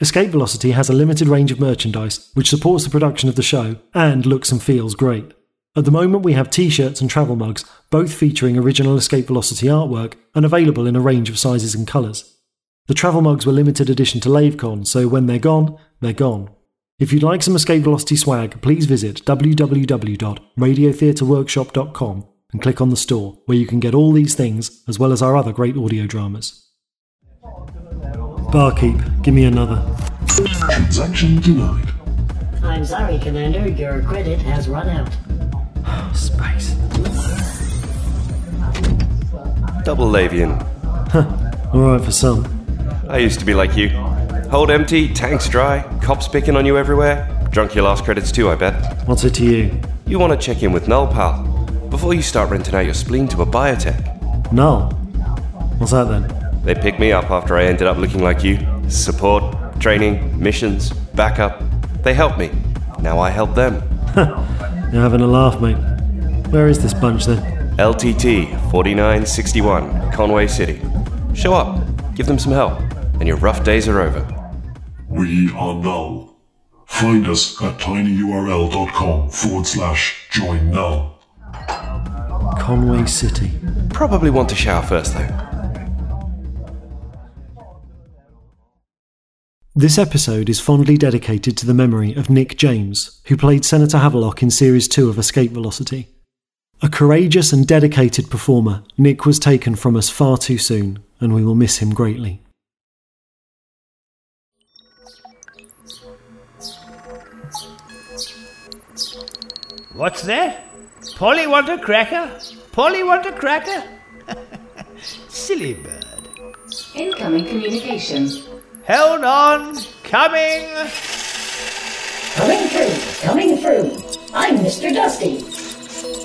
Escape Velocity has a limited range of merchandise which supports the production of the show and looks and feels great. At the moment, we have t shirts and travel mugs, both featuring original Escape Velocity artwork and available in a range of sizes and colours. The travel mugs were limited edition to LaveCon, so when they're gone, they're gone. If you'd like some Escape Velocity swag, please visit www.radiotheatreworkshop.com and click on the store, where you can get all these things as well as our other great audio dramas. Barkeep, give me another. Transaction denied. I'm sorry, Commander. Your credit has run out. Space. Double Lavian. Huh. Alright for some. I used to be like you. Hold empty, tanks dry, cops picking on you everywhere. Drunk your last credits too, I bet. What's it to you? You want to check in with Null, pal, before you start renting out your spleen to a biotech. Null. What's that then? They picked me up after I ended up looking like you. Support, training, missions, backup. They helped me. Now I help them. You're having a laugh, mate. Where is this bunch then? LTT 4961, Conway City. Show up, give them some help, and your rough days are over. We are null. Find us at tinyurl.com forward slash join null. Conway City. Probably want to shower first, though. This episode is fondly dedicated to the memory of Nick James, who played Senator Havelock in Series 2 of Escape Velocity. A courageous and dedicated performer, Nick was taken from us far too soon, and we will miss him greatly. What's that? Polly want a cracker? Polly want a cracker? Silly bird. Incoming communication. Hold on, coming. Coming through, coming through. I'm Mr. Dusty.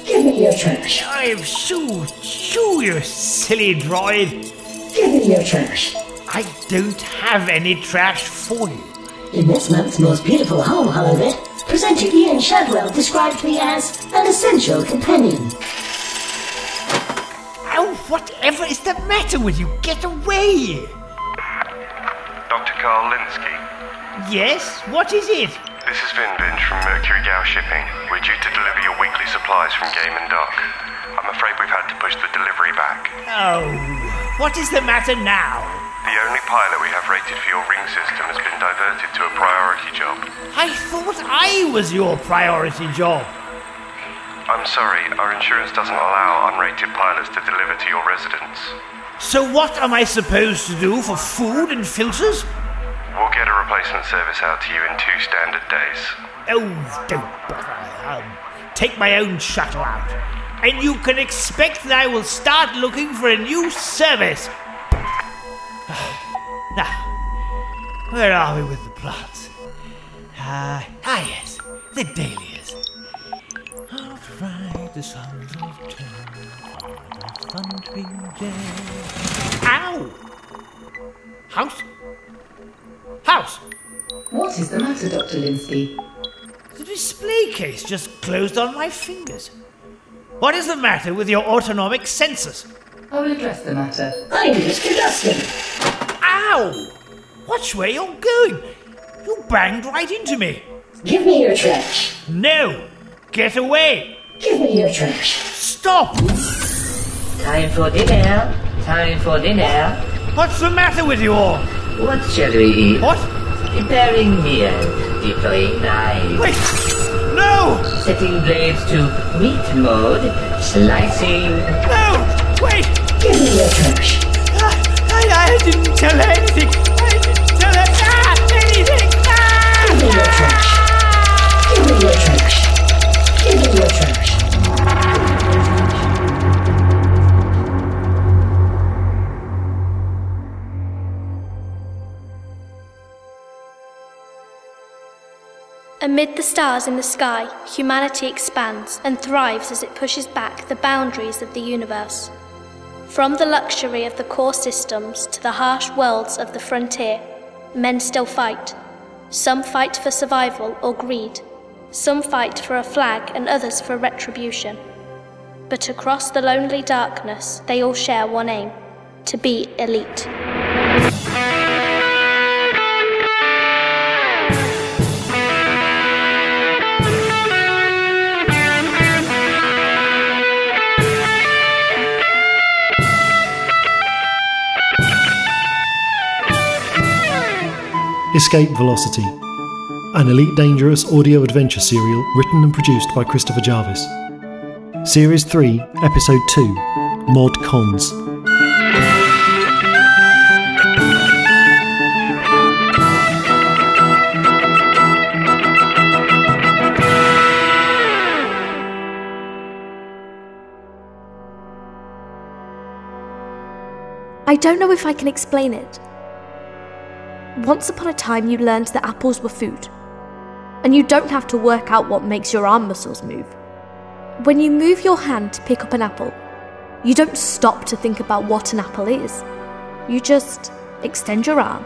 Give me your trash. I'm shoo, shoo, you silly droid. Give me your trash. I don't have any trash for you. In this month's most beautiful home, Hollowbit, presenter Ian Shadwell described me as an essential companion. Oh, whatever is the matter with you? Get away! Dr. Carl Linsky. Yes, what is it? This is Vin Vinge from Mercury Gal Shipping. We're due to deliver your weekly supplies from Game and Dock. I'm afraid we've had to push the delivery back. Oh, what is the matter now? The only pilot we have rated for your ring system has been diverted to a priority job. I thought I was your priority job. I'm sorry, our insurance doesn't allow unrated pilots to deliver to your residence. So what am I supposed to do for food and filters? We'll get a replacement service out to you in two standard days. Oh, don't bother. I'll take my own shuttle out. And you can expect that I will start looking for a new service. now, where are we with the plants? Ah, ah yes, the dahlias. Outright the sons of terror, the thundering day. Ow! House? House! What is the matter, Dr. Linsky? The display case just closed on my fingers. What is the matter with your autonomic sensors? I will address the matter. I'm Mr. Dusty. Ow! Watch where you're going. You banged right into me. Give me your trash. No! Get away! Give me your trash. Stop! Time for dinner. Time for dinner. What's the matter with you all? What shall we eat? What? Preparing meal. Deploying knife. Wait! No! Setting blades to meat mode. Slicing. No! Wait! Give me your trash. I, I, I didn't tell her anything. I didn't tell her ah, anything. Give me your Ah! trash. Give me your trash. Give me your trash. Amid the stars in the sky, humanity expands and thrives as it pushes back the boundaries of the universe. From the luxury of the core systems to the harsh worlds of the frontier, men still fight. Some fight for survival or greed. Some fight for a flag and others for retribution. But across the lonely darkness, they all share one aim to be elite. Escape Velocity, an Elite Dangerous audio adventure serial written and produced by Christopher Jarvis. Series 3, Episode 2 Mod Cons. I don't know if I can explain it. Once upon a time, you learned that apples were food, and you don't have to work out what makes your arm muscles move. When you move your hand to pick up an apple, you don't stop to think about what an apple is. You just extend your arm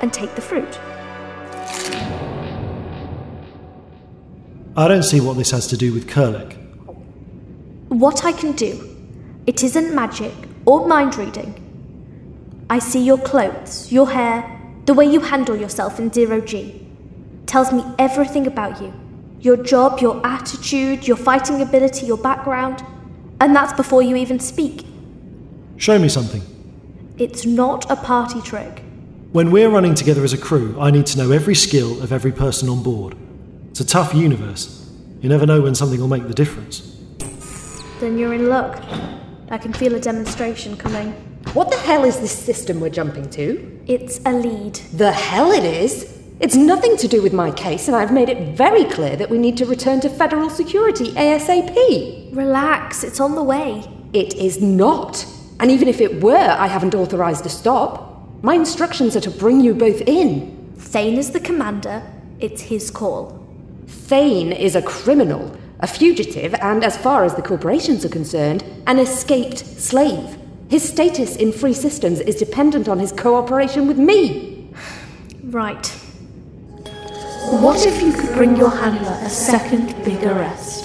and take the fruit. I don't see what this has to do with Kurlek. What I can do, it isn't magic or mind reading. I see your clothes, your hair, the way you handle yourself in zero G. Tells me everything about you your job, your attitude, your fighting ability, your background. And that's before you even speak. Show me something. It's not a party trick. When we're running together as a crew, I need to know every skill of every person on board. It's a tough universe. You never know when something will make the difference. Then you're in luck. I can feel a demonstration coming. What the hell is this system we're jumping to? It's a lead. The hell it is! It's nothing to do with my case, and I've made it very clear that we need to return to federal security ASAP. Relax, it's on the way. It is not. And even if it were, I haven't authorized a stop. My instructions are to bring you both in. Thane is the commander. It's his call. Thane is a criminal, a fugitive, and as far as the corporations are concerned, an escaped slave. His status in free systems is dependent on his cooperation with me. Right. What if you could bring your handler a second big arrest?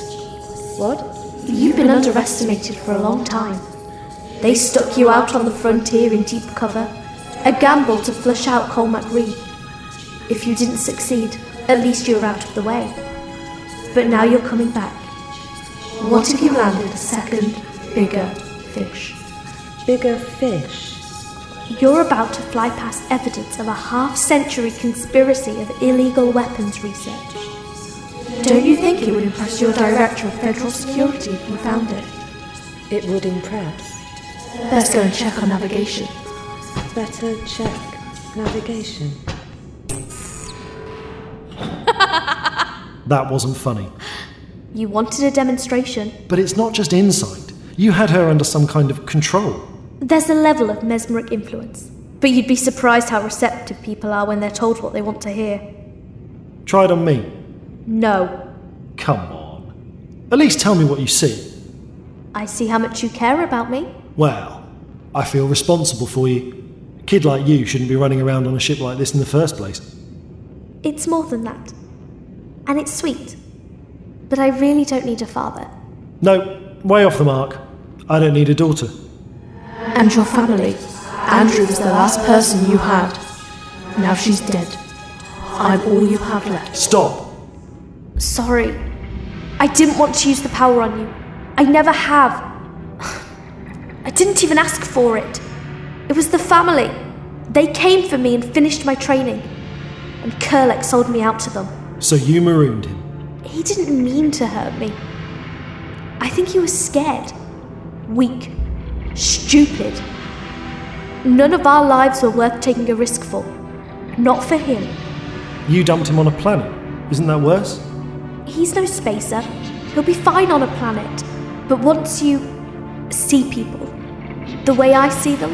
What? You've been underestimated for a long time. They stuck you out on the frontier in deep cover, a gamble to flush out Colmac Reed. If you didn't succeed, at least you were out of the way. But now you're coming back. What if you landed a second, bigger fish? Bigger fish? You're about to fly past evidence of a half century conspiracy of illegal weapons research. Don't you think it would impress your Director of Federal Security if you found it? It would impress. Let's go and check on navigation. Better check navigation. That wasn't funny. You wanted a demonstration. But it's not just insight. You had her under some kind of control. There's a level of mesmeric influence, but you'd be surprised how receptive people are when they're told what they want to hear. Try it on me. No, Come on. At least tell me what you see. I see how much you care about me. Well, I feel responsible for you. A kid like you shouldn't be running around on a ship like this in the first place. It's more than that. And it's sweet. But I really don't need a father. No, way off the mark. I don't need a daughter. And your family. Andrew was the last person you had. Now she's dead. I'm all you have left. Stop! Sorry. I didn't want to use the power on you. I never have. I didn't even ask for it. It was the family. They came for me and finished my training. And Kurlek sold me out to them. So you marooned him. He didn't mean to hurt me. I think he was scared, weak, stupid. None of our lives were worth taking a risk for. Not for him. You dumped him on a planet. Isn't that worse? He's no spacer. He'll be fine on a planet. But once you see people the way I see them,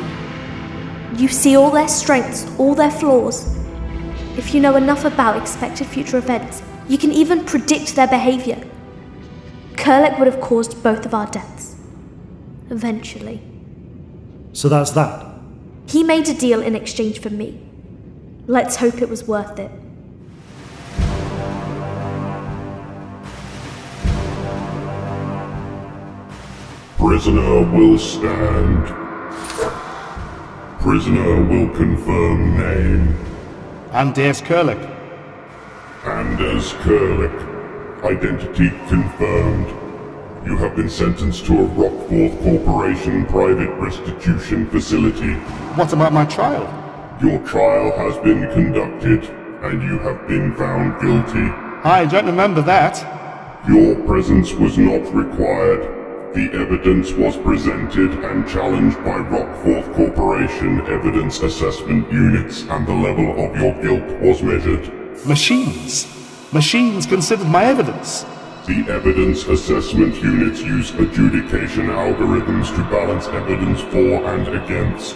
you see all their strengths, all their flaws. If you know enough about expected future events, you can even predict their behavior. Kurlek would have caused both of our deaths. Eventually. So that's that. He made a deal in exchange for me. Let's hope it was worth it. Prisoner will stand. Prisoner will confirm name. Anders Kurlek. Anders Kurlek. Identity confirmed. You have been sentenced to a Rockforth Corporation private restitution facility. What about my trial? Your trial has been conducted. and you have been found guilty. I don't remember that. Your presence was not required. The evidence was presented and challenged by Rockforth Corporation evidence assessment units, and the level of your guilt was measured. Machines. Machines considered my evidence. The evidence assessment units use adjudication algorithms to balance evidence for and against.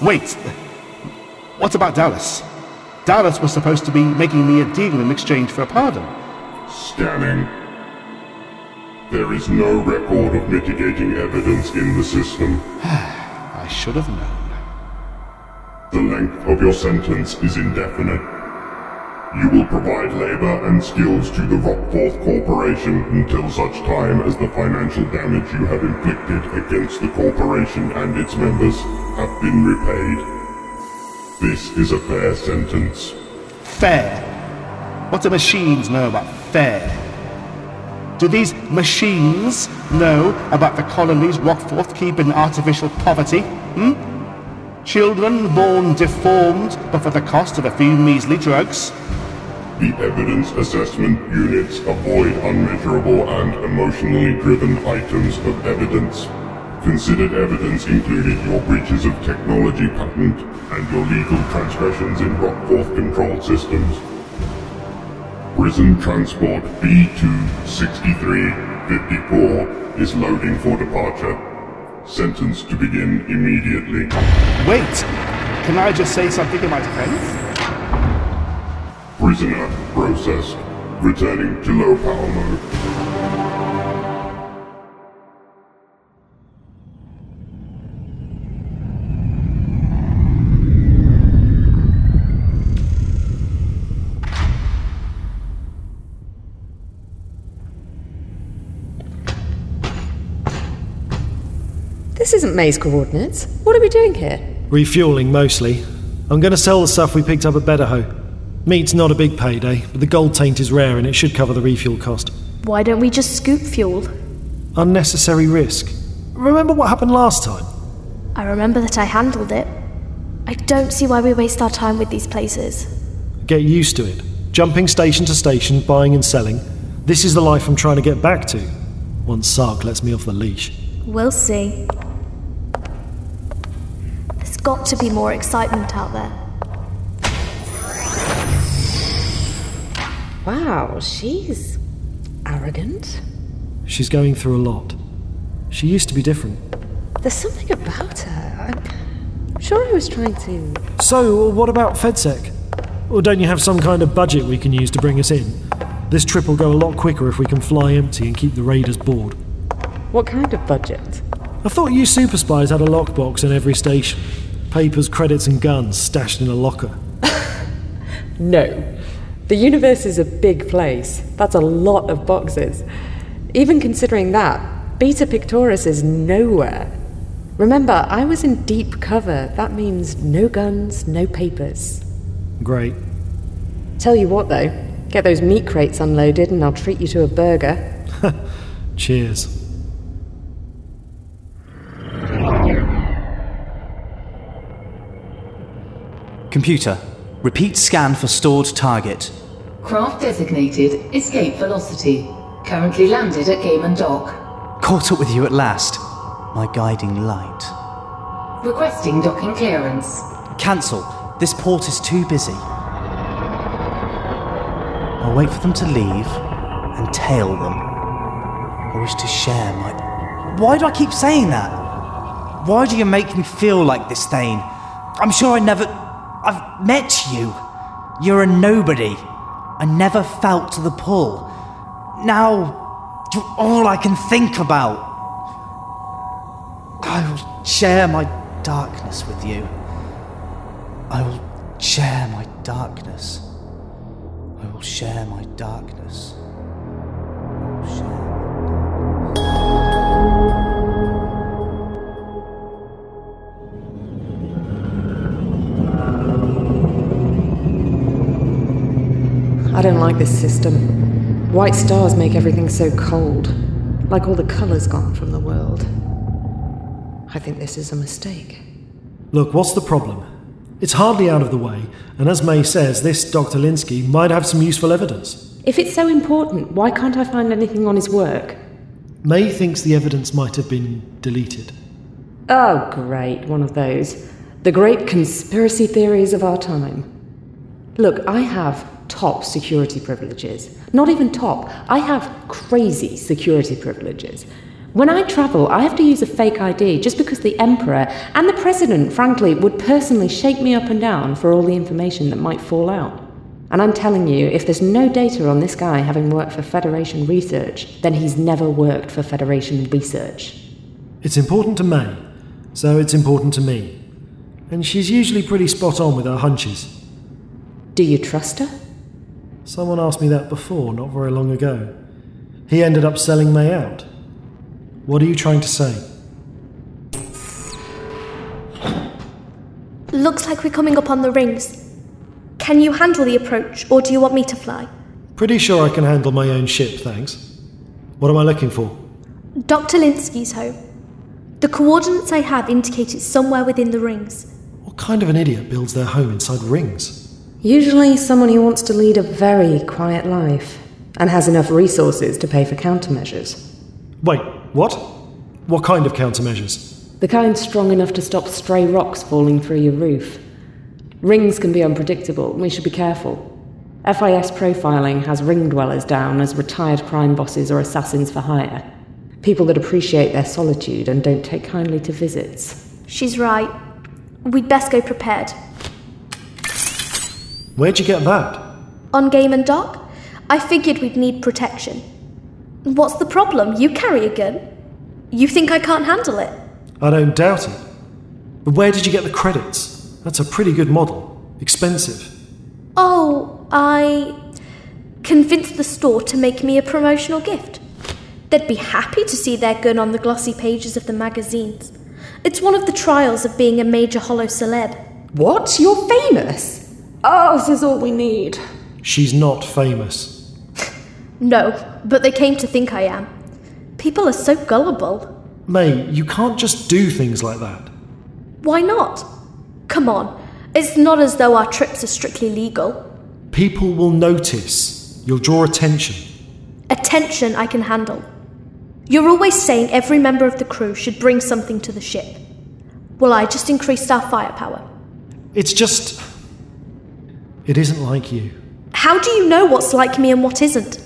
Wait. What about Dallas? Dallas was supposed to be making me a deal in exchange for a pardon. Scanning. There is no record of mitigating evidence in the system. I should have known. The length of your sentence is indefinite. You will provide labor and skills to the Rockforth Corporation until such time as the financial damage you have inflicted against the corporation and its members have been repaid. This is a fair sentence. Fair. What do machines know about fair? Do these machines know about the colonies Rockforth keep in artificial poverty? Hmm? Children born deformed but for the cost of a few measly drugs? The evidence assessment units avoid unmeasurable and emotionally driven items of evidence. Considered evidence included your breaches of technology patent and your legal transgressions in Rockforth control systems. Prison Transport B26354 is loading for departure. Sentence to begin immediately. Wait! Can I just say something in my defense? Prisoner processed. Returning to low power mode. This isn't maze coordinates. What are we doing here? Refueling mostly. I'm going to sell the stuff we picked up at Bedaho. Meat's not a big payday, but the gold taint is rare and it should cover the refuel cost. Why don't we just scoop fuel? Unnecessary risk. Remember what happened last time? I remember that I handled it. I don't see why we waste our time with these places. Get used to it. Jumping station to station, buying and selling. This is the life I'm trying to get back to. Once Sark lets me off the leash. We'll see. There's got to be more excitement out there. Wow, she's arrogant. She's going through a lot. She used to be different. There's something about her. I'm sure I was trying to. So, what about FedSec? Or don't you have some kind of budget we can use to bring us in? This trip will go a lot quicker if we can fly empty and keep the raiders bored. What kind of budget? I thought you super spies had a lockbox in every station. Papers, credits, and guns stashed in a locker. No. The universe is a big place. That's a lot of boxes. Even considering that, Beta Pictoris is nowhere. Remember, I was in deep cover. That means no guns, no papers. Great. Tell you what, though, get those meat crates unloaded and I'll treat you to a burger. Cheers. Computer, repeat scan for stored target. Craft designated escape velocity. Currently landed at Game and Dock. Caught up with you at last, my guiding light. Requesting docking clearance. Cancel. This port is too busy. I'll wait for them to leave and tail them. I wish to share my. Why do I keep saying that? Why do you make me feel like this, Thane? I'm sure I never. I've met you. You're a nobody. I never felt the pull. Now, you're all I can think about. I will share my darkness with you. I will share my darkness. I will share my darkness. Don't like this system. White stars make everything so cold, like all the colour's gone from the world. I think this is a mistake. Look, what's the problem? It's hardly out of the way, and as May says, this Dr. Linsky might have some useful evidence. If it's so important, why can't I find anything on his work? May thinks the evidence might have been deleted. Oh, great, one of those. The great conspiracy theories of our time. Look, I have top security privileges. Not even top, I have crazy security privileges. When I travel, I have to use a fake ID just because the Emperor and the President, frankly, would personally shake me up and down for all the information that might fall out. And I'm telling you, if there's no data on this guy having worked for Federation Research, then he's never worked for Federation Research. It's important to May, so it's important to me. And she's usually pretty spot on with her hunches. Do you trust her? Someone asked me that before, not very long ago. He ended up selling May out. What are you trying to say? Looks like we're coming up on the rings. Can you handle the approach, or do you want me to fly? Pretty sure I can handle my own ship, thanks. What am I looking for? Dr. Linsky's home. The coordinates I have indicate it's somewhere within the rings. What kind of an idiot builds their home inside rings? Usually someone who wants to lead a very quiet life and has enough resources to pay for countermeasures. Wait, what? What kind of countermeasures? The kind strong enough to stop stray rocks falling through your roof. Rings can be unpredictable, and we should be careful. FIS profiling has ring dwellers down as retired crime bosses or assassins for hire. People that appreciate their solitude and don't take kindly to visits. She's right. We'd best go prepared. Where'd you get that? On Game and Dock, I figured we'd need protection. What's the problem? You carry a gun. You think I can't handle it? I don't doubt it. But where did you get the credits? That's a pretty good model. Expensive. Oh, I convinced the store to make me a promotional gift. They'd be happy to see their gun on the glossy pages of the magazines. It's one of the trials of being a major hollow celeb. What? You're famous? Oh, this is all we need. She's not famous. No, but they came to think I am. People are so gullible. May, you can't just do things like that. Why not? Come on, it's not as though our trips are strictly legal. People will notice. You'll draw attention. Attention I can handle. You're always saying every member of the crew should bring something to the ship. Well, I just increased our firepower. It's just. It isn't like you. How do you know what's like me and what isn't?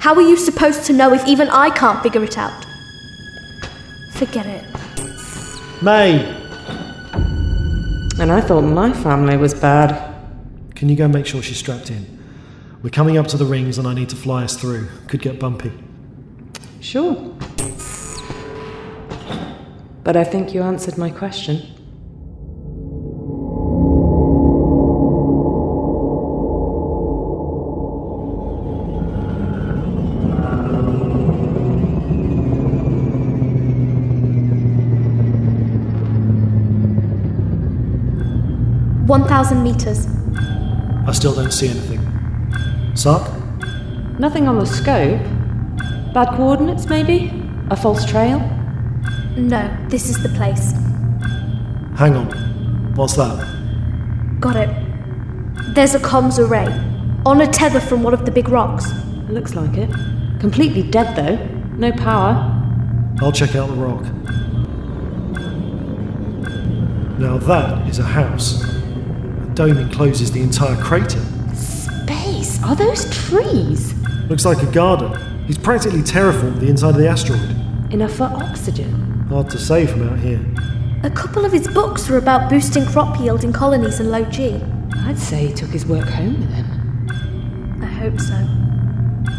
How are you supposed to know if even I can't figure it out? Forget it. May! And I thought my family was bad. Can you go make sure she's strapped in? We're coming up to the rings and I need to fly us through. Could get bumpy. Sure. But I think you answered my question. One thousand meters. I still don't see anything. Sark? Nothing on the scope. Bad coordinates, maybe? A false trail? No, this is the place. Hang on. What's that? Got it. There's a comms array. On a tether from one of the big rocks. Looks like it. Completely dead, though. No power. I'll check out the rock. Now that is a house. A dome encloses the entire crater. Space? Are those trees? Looks like a garden. He's practically terraformed the inside of the asteroid. Enough for oxygen. Hard to say from out here. A couple of his books are about boosting crop yield in colonies in low G. I'd say he took his work home with him. I hope so.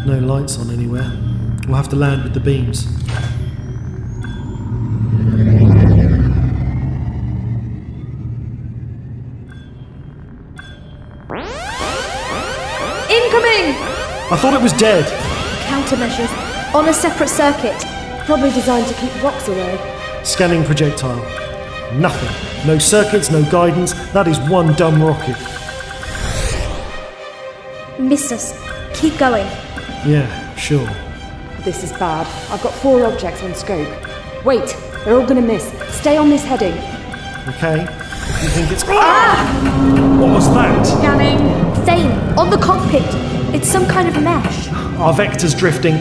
No lights on anywhere. We'll have to land with the beams. I thought it was dead. Countermeasures. On a separate circuit. Probably designed to keep rocks away. Scanning projectile. Nothing. No circuits, no guidance. That is one dumb rocket. Missed us. Keep going. Yeah, sure. This is bad. I've got four objects on scope. Wait, they're all gonna miss. Stay on this heading. Okay. You think it's. Ah! What was that? Scanning. Thane, on the cockpit. It's some kind of mesh. Our vector's drifting.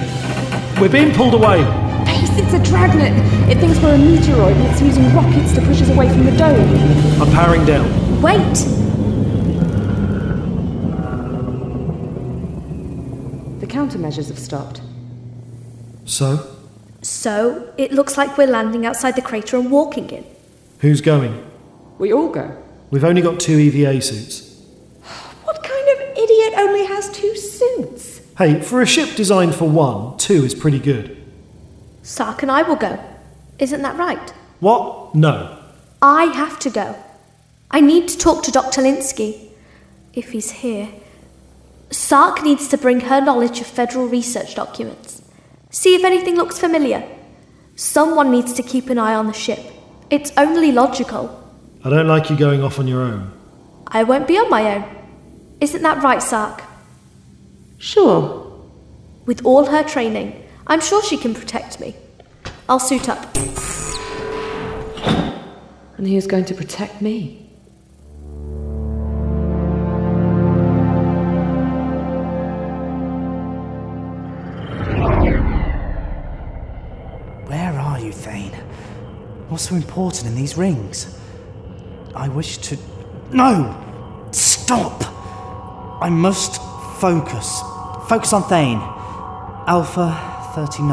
We're being pulled away. Pace, it's a dragnet. It thinks we're a meteoroid and it's using rockets to push us away from the dome. I'm powering down. Wait! The countermeasures have stopped. So, So, it looks like we're landing outside the crater and walking in. who's going? We all go. We've only got two EVA suits. What kind of idiot only has two suits? Hey, for a ship designed for one, two is pretty good. Sark and I will go. Isn't that right? What? No. I have to go. I need to talk to Dr. Linsky. If he's here. Sark needs to bring her knowledge of federal research documents. See if anything looks familiar. Someone needs to keep an eye on the ship. It's only logical. I don't like you going off on your own. I won't be on my own. Isn't that right, Sark? Sure. With all her training, I'm sure she can protect me. I'll suit up. And who's going to protect me? Where are you, Thane? What's so important in these rings? I wish to. No! Stop! I must focus. Focus on Thane. Alpha 39.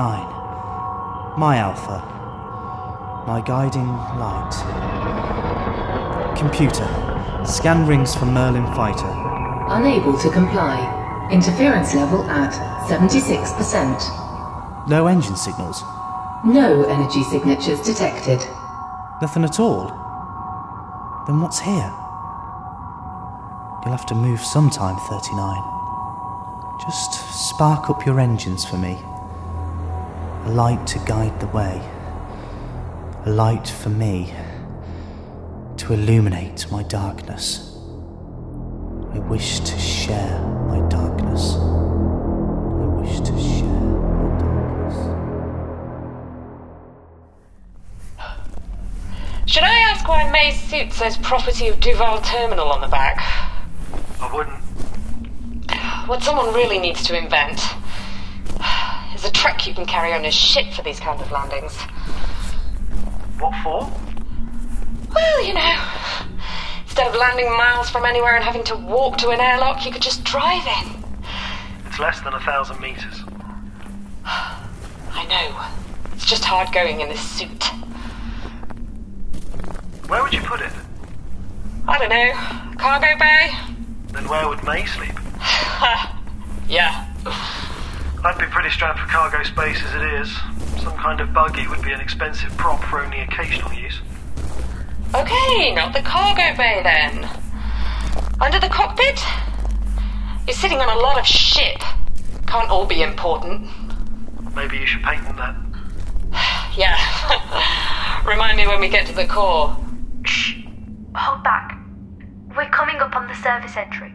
My Alpha. My guiding light. Computer. Scan rings for Merlin Fighter. Unable to comply. Interference level at 76%. No engine signals. No energy signatures detected. Nothing at all. Then what's here? You'll have to move sometime, 39. Just spark up your engines for me. A light to guide the way. A light for me to illuminate my darkness. I wish to share my darkness. I wish to share my darkness. Should I ask why May's suit says property of Duval Terminal on the back? I wouldn't. What someone really needs to invent is a truck you can carry on your ship for these kind of landings. What for? Well, you know, instead of landing miles from anywhere and having to walk to an airlock, you could just drive in. It's less than a thousand meters. I know. It's just hard going in this suit. Where would you put it? I don't know. Cargo bay? Then where would May sleep? yeah. I'd be pretty strapped for cargo space as it is. Some kind of buggy would be an expensive prop for only occasional use. Okay, not the cargo bay then. Under the cockpit? You're sitting on a lot of shit. Can't all be important. Maybe you should patent that. Yeah. Remind me when we get to the core. Shh. Hold back. We're coming up on the service entry.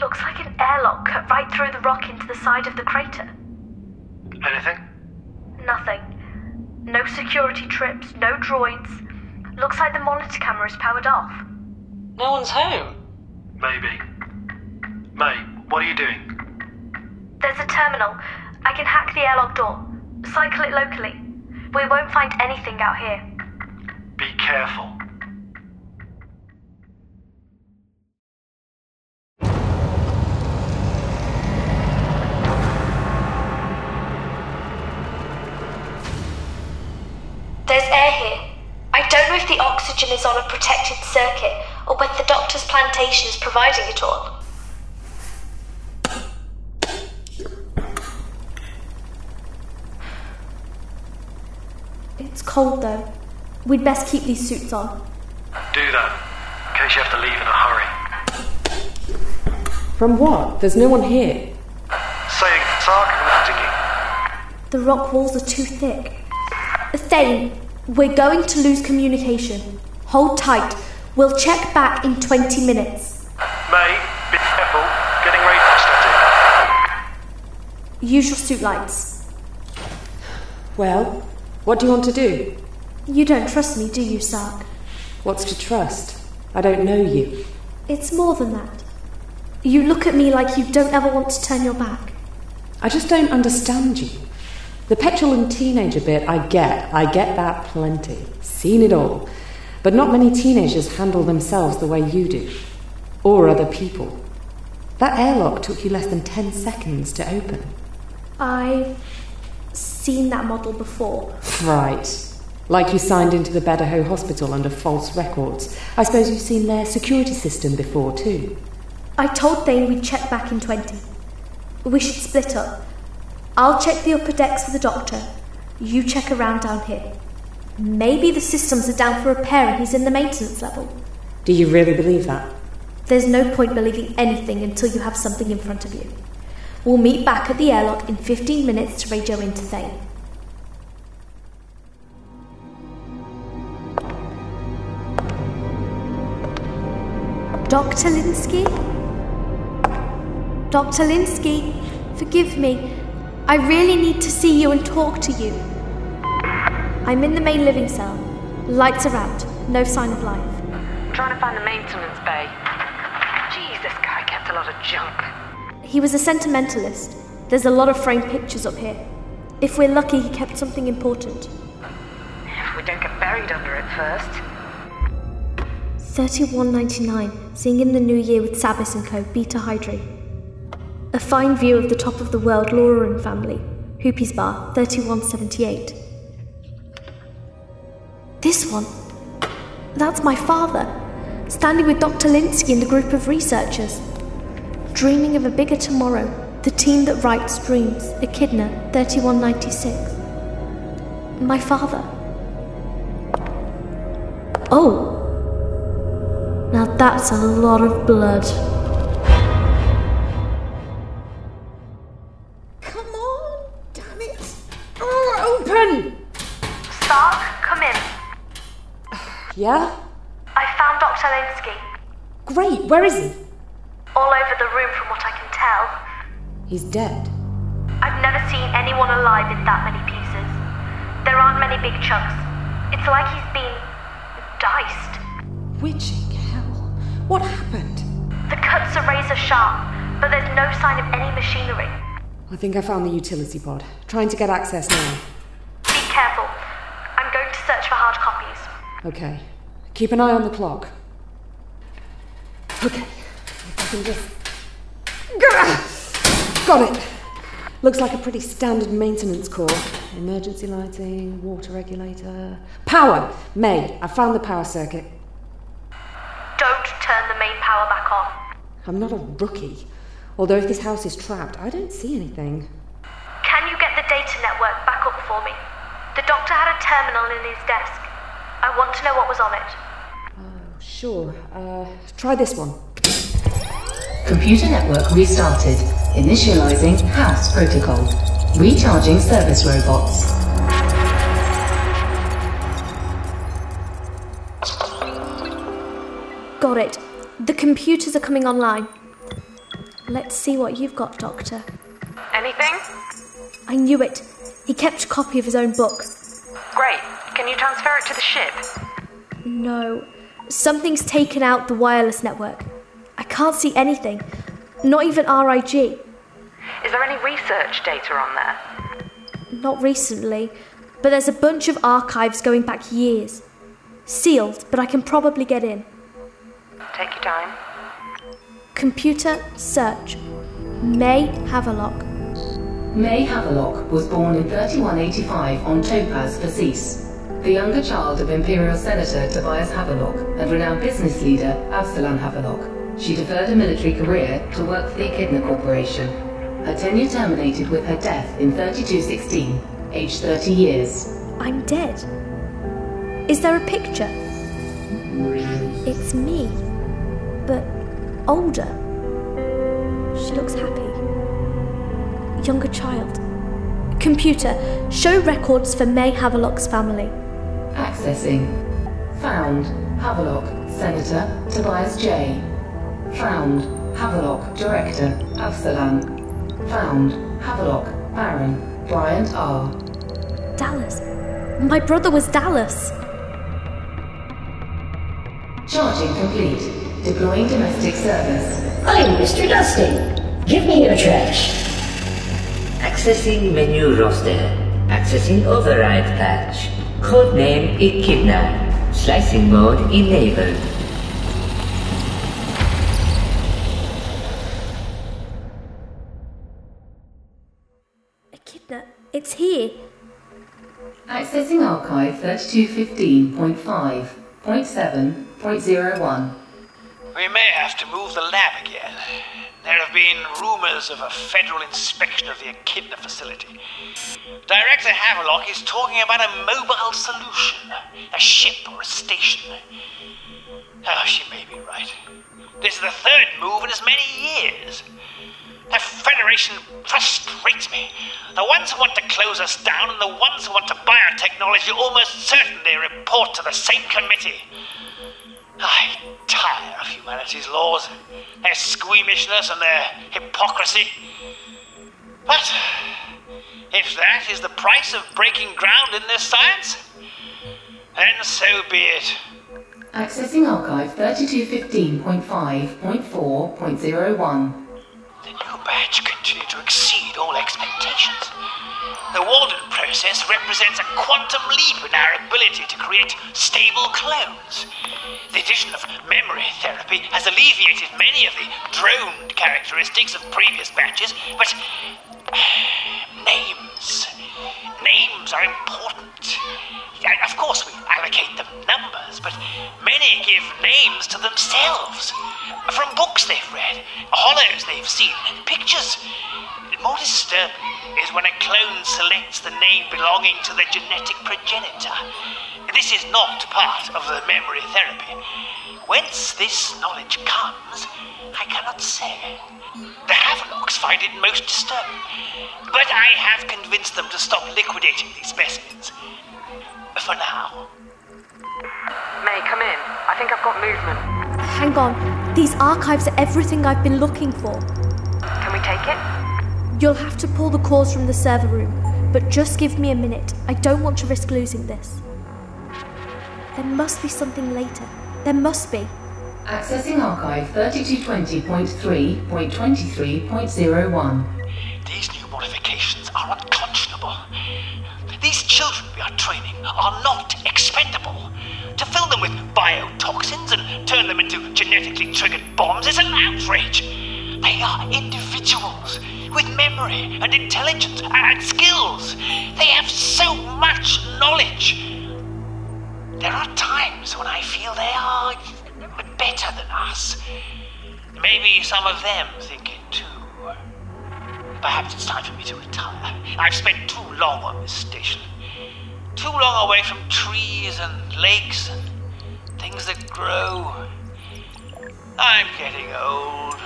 Looks like an airlock cut right through the rock into the side of the crater. Anything? Nothing. No security trips, no droids. Looks like the monitor camera is powered off. No one's home. Maybe. May, what are you doing? There's a terminal. I can hack the airlock door. Cycle it locally. We won't find anything out here. Be careful. There's air here. I don't know if the oxygen is on a protected circuit or whether the doctor's plantation is providing it all. It's cold though. We'd best keep these suits on. Do that, in case you have to leave in a hurry. From what? There's no one here. Saying, Sark, continue. The rock walls are too thick. Thane, we're going to lose communication. Hold tight. We'll check back in 20 minutes. May, be careful. Getting radar static. Use your suit lights. Well, what do you want to do? You don't trust me, do you, Sark? What's to trust? I don't know you. It's more than that. You look at me like you don't ever want to turn your back. I just don't understand you. The petulant teenager bit, I get. I get that plenty. Seen it all. But not many teenagers handle themselves the way you do. Or other people. That airlock took you less than 10 seconds to open. I've seen that model before. Right. Like you signed into the Bedaho Hospital under false records. I suppose you've seen their security system before, too. I told Thane we'd check back in 20. We should split up. I'll check the upper decks for the doctor. You check around down here. Maybe the systems are down for repair and he's in the maintenance level. Do you really believe that? There's no point believing anything until you have something in front of you. We'll meet back at the airlock in 15 minutes to radio into Thane. Dr. Linsky? Dr. Linsky, forgive me. I really need to see you and talk to you. I'm in the main living cell. Lights are out. No sign of life. I'm Trying to find the maintenance bay. Jeez, this guy kept a lot of junk. He was a sentimentalist. There's a lot of framed pictures up here. If we're lucky, he kept something important. If we don't get buried under it first. 3199, seeing in the new year with Sabis and Co. Beta Hydri. A fine view of the top of the world Lauren family. Hoopy's Bar, 3178. This one. That's my father, standing with Dr. Linsky and a group of researchers. Dreaming of a bigger tomorrow, the team that writes dreams, Echidna, 3196. My father. Oh! Now that's a lot of blood. Oh! Sark, come in. Yeah? I found Dr. Linsky. Great, where is he? All over the room from what I can tell. He's dead. I've never seen anyone alive in that many pieces. There aren't many big chunks. It's like he's been diced. Witching hell. What happened? The cuts are razor sharp, but there's no sign of any machinery. I think I found the utility pod. Trying to get access now. Be careful. I'm going to search for hard copies. Okay. Keep an eye on the clock. Okay. If I can just. Got it! Looks like a pretty standard maintenance core. Emergency lighting, water regulator. Power! May, I found the power circuit. Don't turn the main power back on. I'm not a rookie. Although if this house is trapped, I don't see anything. Can you get the data network back up for me? The doctor had a terminal in his desk. I want to know what was on it. Sure. Uh, try this one. Computer network restarted. Initializing house protocol. Recharging service robots. Got it. The computers are coming online. Let's see what you've got, Doctor. Anything? I knew it. He kept a copy of his own book. Great. Can you transfer it to the ship? No. Something's taken out the wireless network. I can't see anything. Not even RIG. Is there any research data on there? Not recently, but there's a bunch of archives going back years. Sealed, but I can probably get in. Take your time. Computer search. May Havelock. May Havelock was born in 3185 on Topaz, Fasis. The younger child of Imperial Senator Tobias Havelock and renowned business leader Absalon Havelock. She deferred a military career to work for the Echidna Corporation. Her tenure terminated with her death in 3216, aged 30 years. I'm dead. Is there a picture? It's me, but older. She looks happy. Younger child. Computer, show records for May Havelock's family. Accessing. Found. Havelock, Senator Tobias J. Found. Havelock, Director Absalon. Found. Havelock, Baron Bryant R. Dallas. My brother was Dallas. Charging complete. Deploying domestic service. I'm Mr. Dusty. Give me your trash. Accessing menu roster. Accessing override patch. Codename Echidna. Slicing mode enabled. Echidna, it's here. Accessing archive 3215.5.7.01. We may have to move the lab again. There have been rumors of a federal inspection of the Echidna facility. Director Havelock is talking about a mobile solution, a ship or a station. Oh, she may be right. This is the third move in as many years. The Federation frustrates me. The ones who want to close us down and the ones who want to buy our technology almost certainly report to the same committee. I tire of humanity's laws, their squeamishness and their hypocrisy. But if that is the price of breaking ground in this science, then so be it. Accessing archive 3215.5.4.01. The new batch continue to exceed all expectations. The Walden process represents a quantum leap in our ability to create stable clones. The addition of memory therapy has alleviated many of the droned characteristics of previous batches, but names. Names are important. Of course, we allocate them numbers, but many give names to themselves. From books they've read, holos they've seen, pictures. More disturbing is when a clone selects the name belonging to their genetic progenitor. This is not part of the memory therapy. Whence this knowledge comes, I cannot say. The Havelocks find it most disturbing, but I have convinced them to stop liquidating these specimens. For now. May, come in. I think I've got movement. Hang on. These archives are everything I've been looking for. Can we take it? You'll have to pull the cores from the server room, but just give me a minute. I don't want to risk losing this. There must be something later. There must be. Accessing archive 3220.3.23.01. These new modifications are unconscionable. These children we are training are not expendable. To fill them with biotoxins and turn them into genetically triggered bombs is an outrage. They are individuals with memory and intelligence and skills. They have so much knowledge. There are times when I feel they are better than us. Maybe some of them think it too. Perhaps it's time for me to retire. I've spent too long on this station. Too long away from trees and lakes and things that grow. I'm getting old.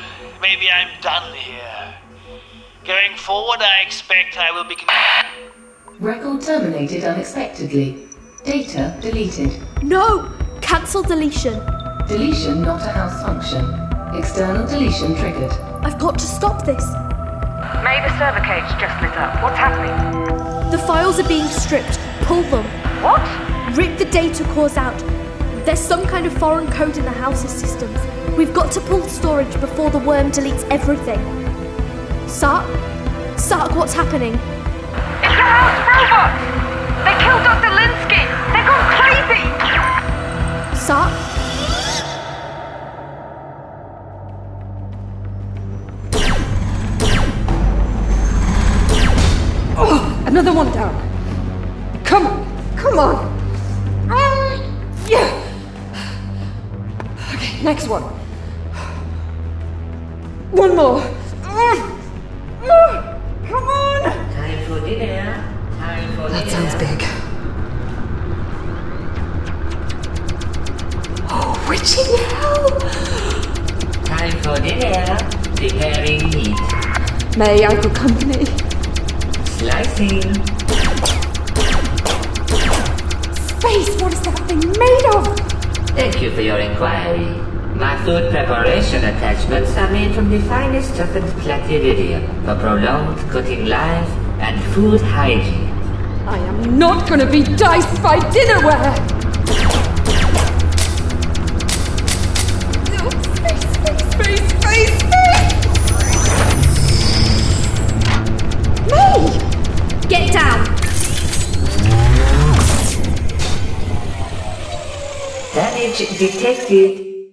Maybe I'm done here. Going forward, I expect I will be. Record terminated unexpectedly. Data deleted. No! Cancel deletion. Deletion not a house function. External deletion triggered. I've got to stop this. May, the server cage just lit up. What's happening? The files are being stripped. Pull them. What? Rip the data cores out. There's some kind of foreign code in the house's systems. We've got to pull storage before the worm deletes everything. Sark? Sark, what's happening? It's the house robot! They killed Dr. Linsky! They've gone crazy! Sark? Oh, another one down. Come on, come on. Ah, yeah. Okay, next one. One more. Preparing meat. May I for company? Slicing. Space, what is that thing made of? Thank you for your inquiry. My food preparation attachments are made from the finest toughened platyridium for prolonged cooking life and food hygiene. I am not gonna be diced by dinnerware! Damage detected.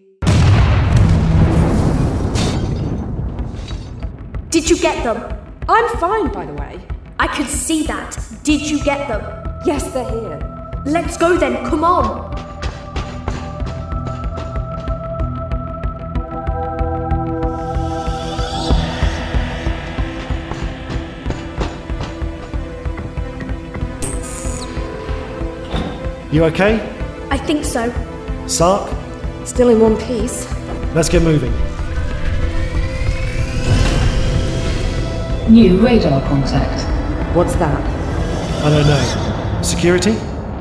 Did you get them? I'm fine, by the way. I could see that. Did you get them? Yes, they're here. Let's go then, come on. You okay? I think so. Sark? Still in one piece. Let's get moving. New radar contact. What's that? I don't know. Security?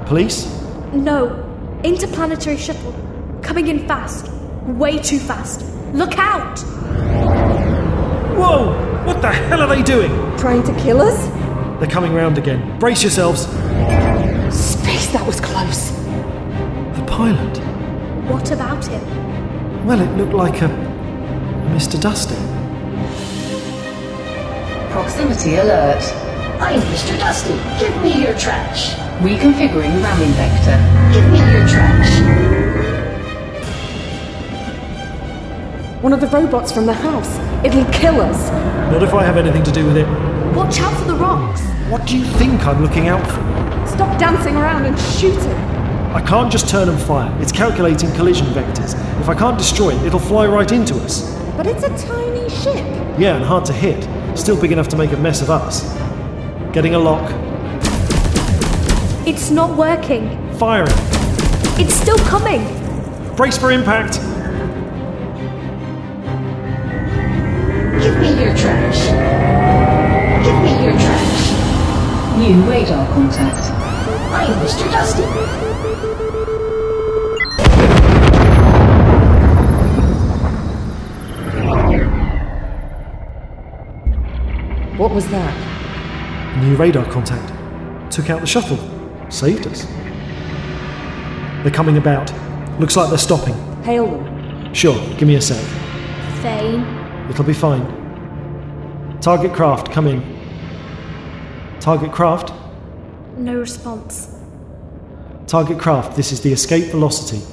Police? No. Interplanetary shuttle. Coming in fast. Way too fast. Look out! Whoa! What the hell are they doing? Trying to kill us? They're coming round again. Brace yourselves. Space, that was close. The pilot? What about him? Well, it looked like a. Mr. Dusty. Proximity alert. I'm Mr. Dusty. Give me your trash. Reconfiguring ramming vector. Give me your trash. One of the robots from the house. It'll kill us. Not if I have anything to do with it. Watch out for the rocks. What do you think I'm looking out for? Stop dancing around and shoot it. I can't just turn and fire. It's calculating collision vectors. If I can't destroy it, it'll fly right into us. But it's a tiny ship. Yeah, and hard to hit. Still big enough to make a mess of us. Getting a lock. It's not working. Firing. It's still coming. Brace for impact. Give me your trash. Give me your trash. New radar contact. I'm Mr. Dusty. What was that? New radar contact. Took out the shuttle. Saved us. They're coming about. Looks like they're stopping. Hail them. Sure, give me a sec. Thane. It'll be fine. Target craft, come in. Target craft? No response. Target craft, this is the escape velocity.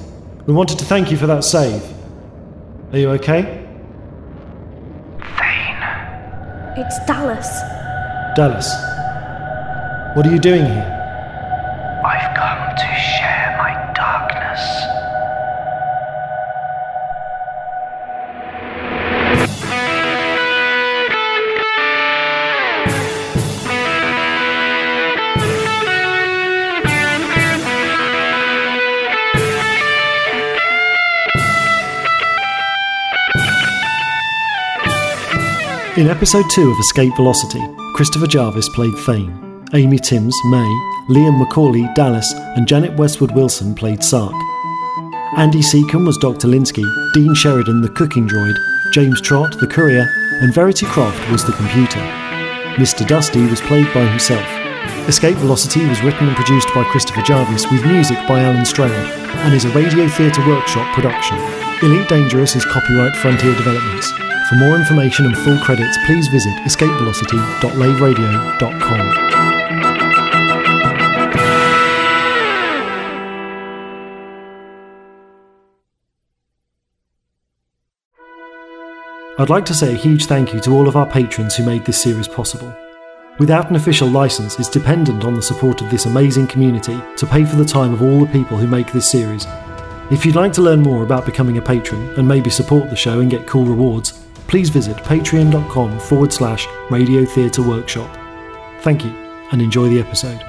We wanted to thank you for that save. Are you okay? Thane. It's Dallas. Dallas. What are you doing here? I've come to share In episode 2 of Escape Velocity, Christopher Jarvis played Thane, Amy Timms, May, Liam McCauley, Dallas, and Janet Westwood Wilson played Sark. Andy Seacombe was Dr. Linsky, Dean Sheridan the cooking droid, James Trott the courier, and Verity Croft was the computer. Mr. Dusty was played by himself. Escape Velocity was written and produced by Christopher Jarvis with music by Alan Stroud and is a Radio Theatre Workshop production. Elite Dangerous is copyright Frontier Developments. For more information and full credits, please visit escapevelocity.laveradio.com. I'd like to say a huge thank you to all of our patrons who made this series possible. Without an official license, it's dependent on the support of this amazing community to pay for the time of all the people who make this series. If you'd like to learn more about becoming a patron and maybe support the show and get cool rewards, please visit patreon.com forward slash radio theatre workshop. Thank you and enjoy the episode.